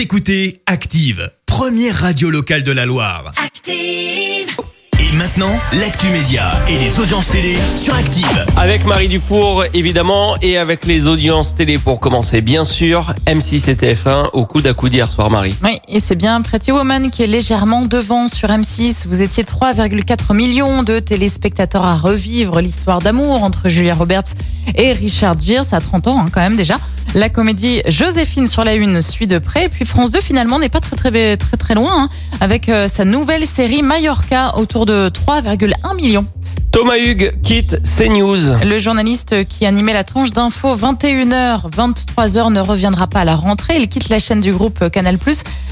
Vous écoutez Active, première radio locale de la Loire. Active. Et maintenant, l'actu média et les audiences télé sur Active. Avec Marie Dufour, évidemment, et avec les audiences télé pour commencer, bien sûr. M6 et TF1 au coude à coude hier soir, Marie. Oui, et c'est bien Pretty Woman qui est légèrement devant sur M6. Vous étiez 3,4 millions de téléspectateurs à revivre l'histoire d'amour entre Julia Roberts et Richard Gere. Ça a 30 ans hein, quand même déjà. La comédie Joséphine sur la une suit de près. Et puis France 2 finalement n'est pas très très très très loin hein, avec euh, sa nouvelle série Mallorca autour de 3,1 millions. Thomas Hugues quitte CNews. Le journaliste qui animait la tranche d'info 21h, 23h ne reviendra pas à la rentrée. Il quitte la chaîne du groupe Canal+,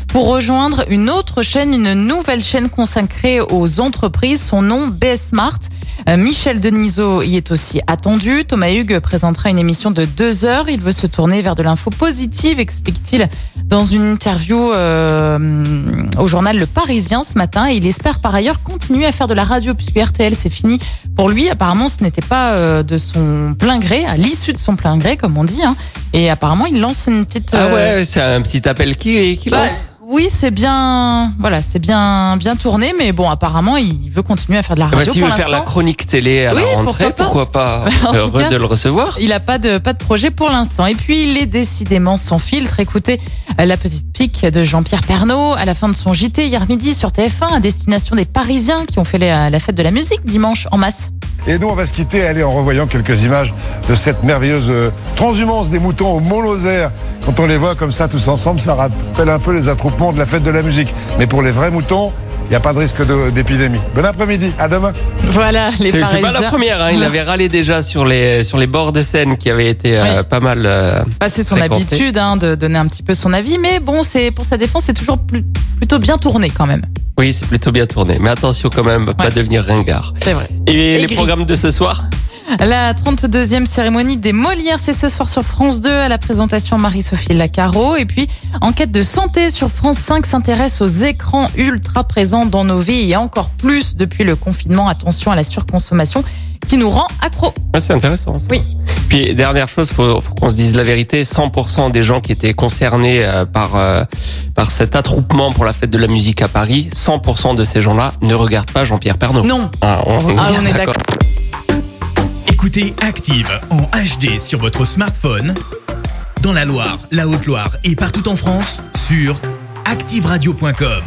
pour rejoindre une autre chaîne, une nouvelle chaîne consacrée aux entreprises. Son nom, BS Smart. Euh, Michel Denisot y est aussi attendu. Thomas Hugues présentera une émission de deux heures. Il veut se tourner vers de l'info positive, explique-t-il dans une interview euh, au journal Le Parisien ce matin. Il espère par ailleurs continuer à faire de la radio puisque RTL c'est fini pour lui. Apparemment, ce n'était pas euh, de son plein gré, à l'issue de son plein gré, comme on dit. Hein. Et apparemment, il lance une petite. Ah ouais, c'est un petit appel qui, qui bah, lance. Oui, c'est bien, voilà, c'est bien, bien tourné, mais bon, apparemment, il veut continuer à faire de la Ah bah, radio S'il pour veut faire la chronique télé à Oui, la rentrée, pourquoi pas. pourquoi Heureux cas, de le recevoir. Il a pas de pas de projet pour l'instant. Et puis il est décidément sans filtre. Écoutez euh, la petite pique de Jean-Pierre Pernaud à la fin de son JT hier midi sur TF1 à destination des Parisiens qui ont fait la, la fête de la musique dimanche en masse. Et nous, on va se quitter, allez, en revoyant quelques images de cette merveilleuse euh, transhumance des moutons au Mont-Lozère. Quand on les voit comme ça tous ensemble, ça rappelle un peu les attroupements de la fête de la musique. Mais pour les vrais moutons, il n'y a pas de risque d'épidémie. Bon après-midi, à demain. Voilà les C'est pas la première, hein. il avait râlé déjà sur les, sur les bords de Seine qui avaient été euh, pas mal. euh, Bah, c'est son fréquentés. habitude hein, de donner un petit peu son avis, mais bon, c'est pour sa défense, c'est toujours plus- plutôt bien tourné quand même. Oui, c'est plutôt bien tourné. Mais attention quand même, pas Ouais. devenir ringard. C'est vrai. Et les programmes de ce soir? La 32e cérémonie des Molières, c'est ce soir sur France 2 à la présentation Marie-Sophie Lacaro. Et puis, enquête de santé sur France 5 s'intéresse aux écrans ultra présents dans nos vies et encore plus depuis le confinement. Attention à la surconsommation qui nous rend accro. Ouais, C'est intéressant. Ça. Oui. Puis dernière chose, faut, faut qu'on se dise la vérité. 100% des gens qui étaient concernés euh, par euh, par cet attroupement pour la fête de la musique à Paris, 100% de ces gens-là ne regardent pas Jean-Pierre Pernaud. Non. Ah, on, Ah, on est d'accord. Écoutez Active en HD sur votre smartphone, dans la Loire, la Haute-Loire et partout en France, sur activeradio.com.